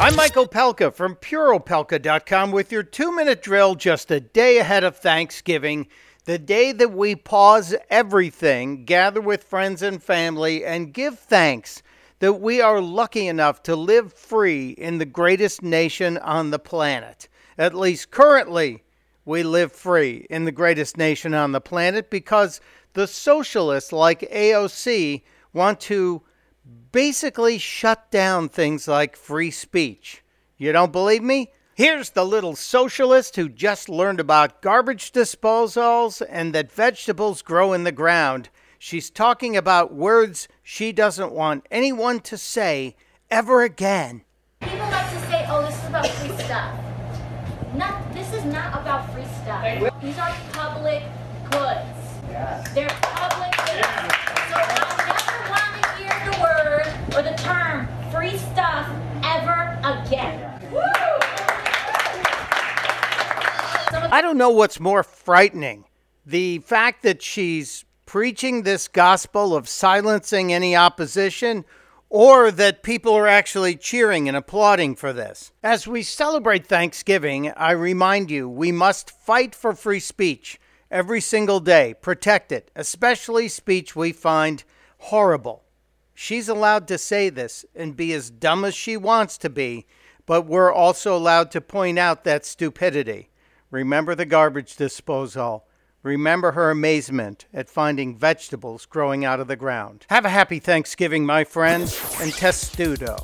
I'm Michael Pelka from PuroPelka.com with your two minute drill just a day ahead of Thanksgiving, the day that we pause everything, gather with friends and family, and give thanks that we are lucky enough to live free in the greatest nation on the planet. At least currently, we live free in the greatest nation on the planet because the socialists like AOC want to basically shut down things like free speech. You don't believe me? Here's the little socialist who just learned about garbage disposals and that vegetables grow in the ground. She's talking about words she doesn't want anyone to say ever again. People like to say, oh, this is about free stuff. Not, this is not about free stuff. These are public goods. They're public goods. So I never want to hear the word or the term free stuff ever again. I don't know what's more frightening the fact that she's preaching this gospel of silencing any opposition, or that people are actually cheering and applauding for this. As we celebrate Thanksgiving, I remind you we must fight for free speech every single day, protect it, especially speech we find horrible. She's allowed to say this and be as dumb as she wants to be, but we're also allowed to point out that stupidity. Remember the garbage disposal. Remember her amazement at finding vegetables growing out of the ground. Have a happy Thanksgiving, my friends, and testudo.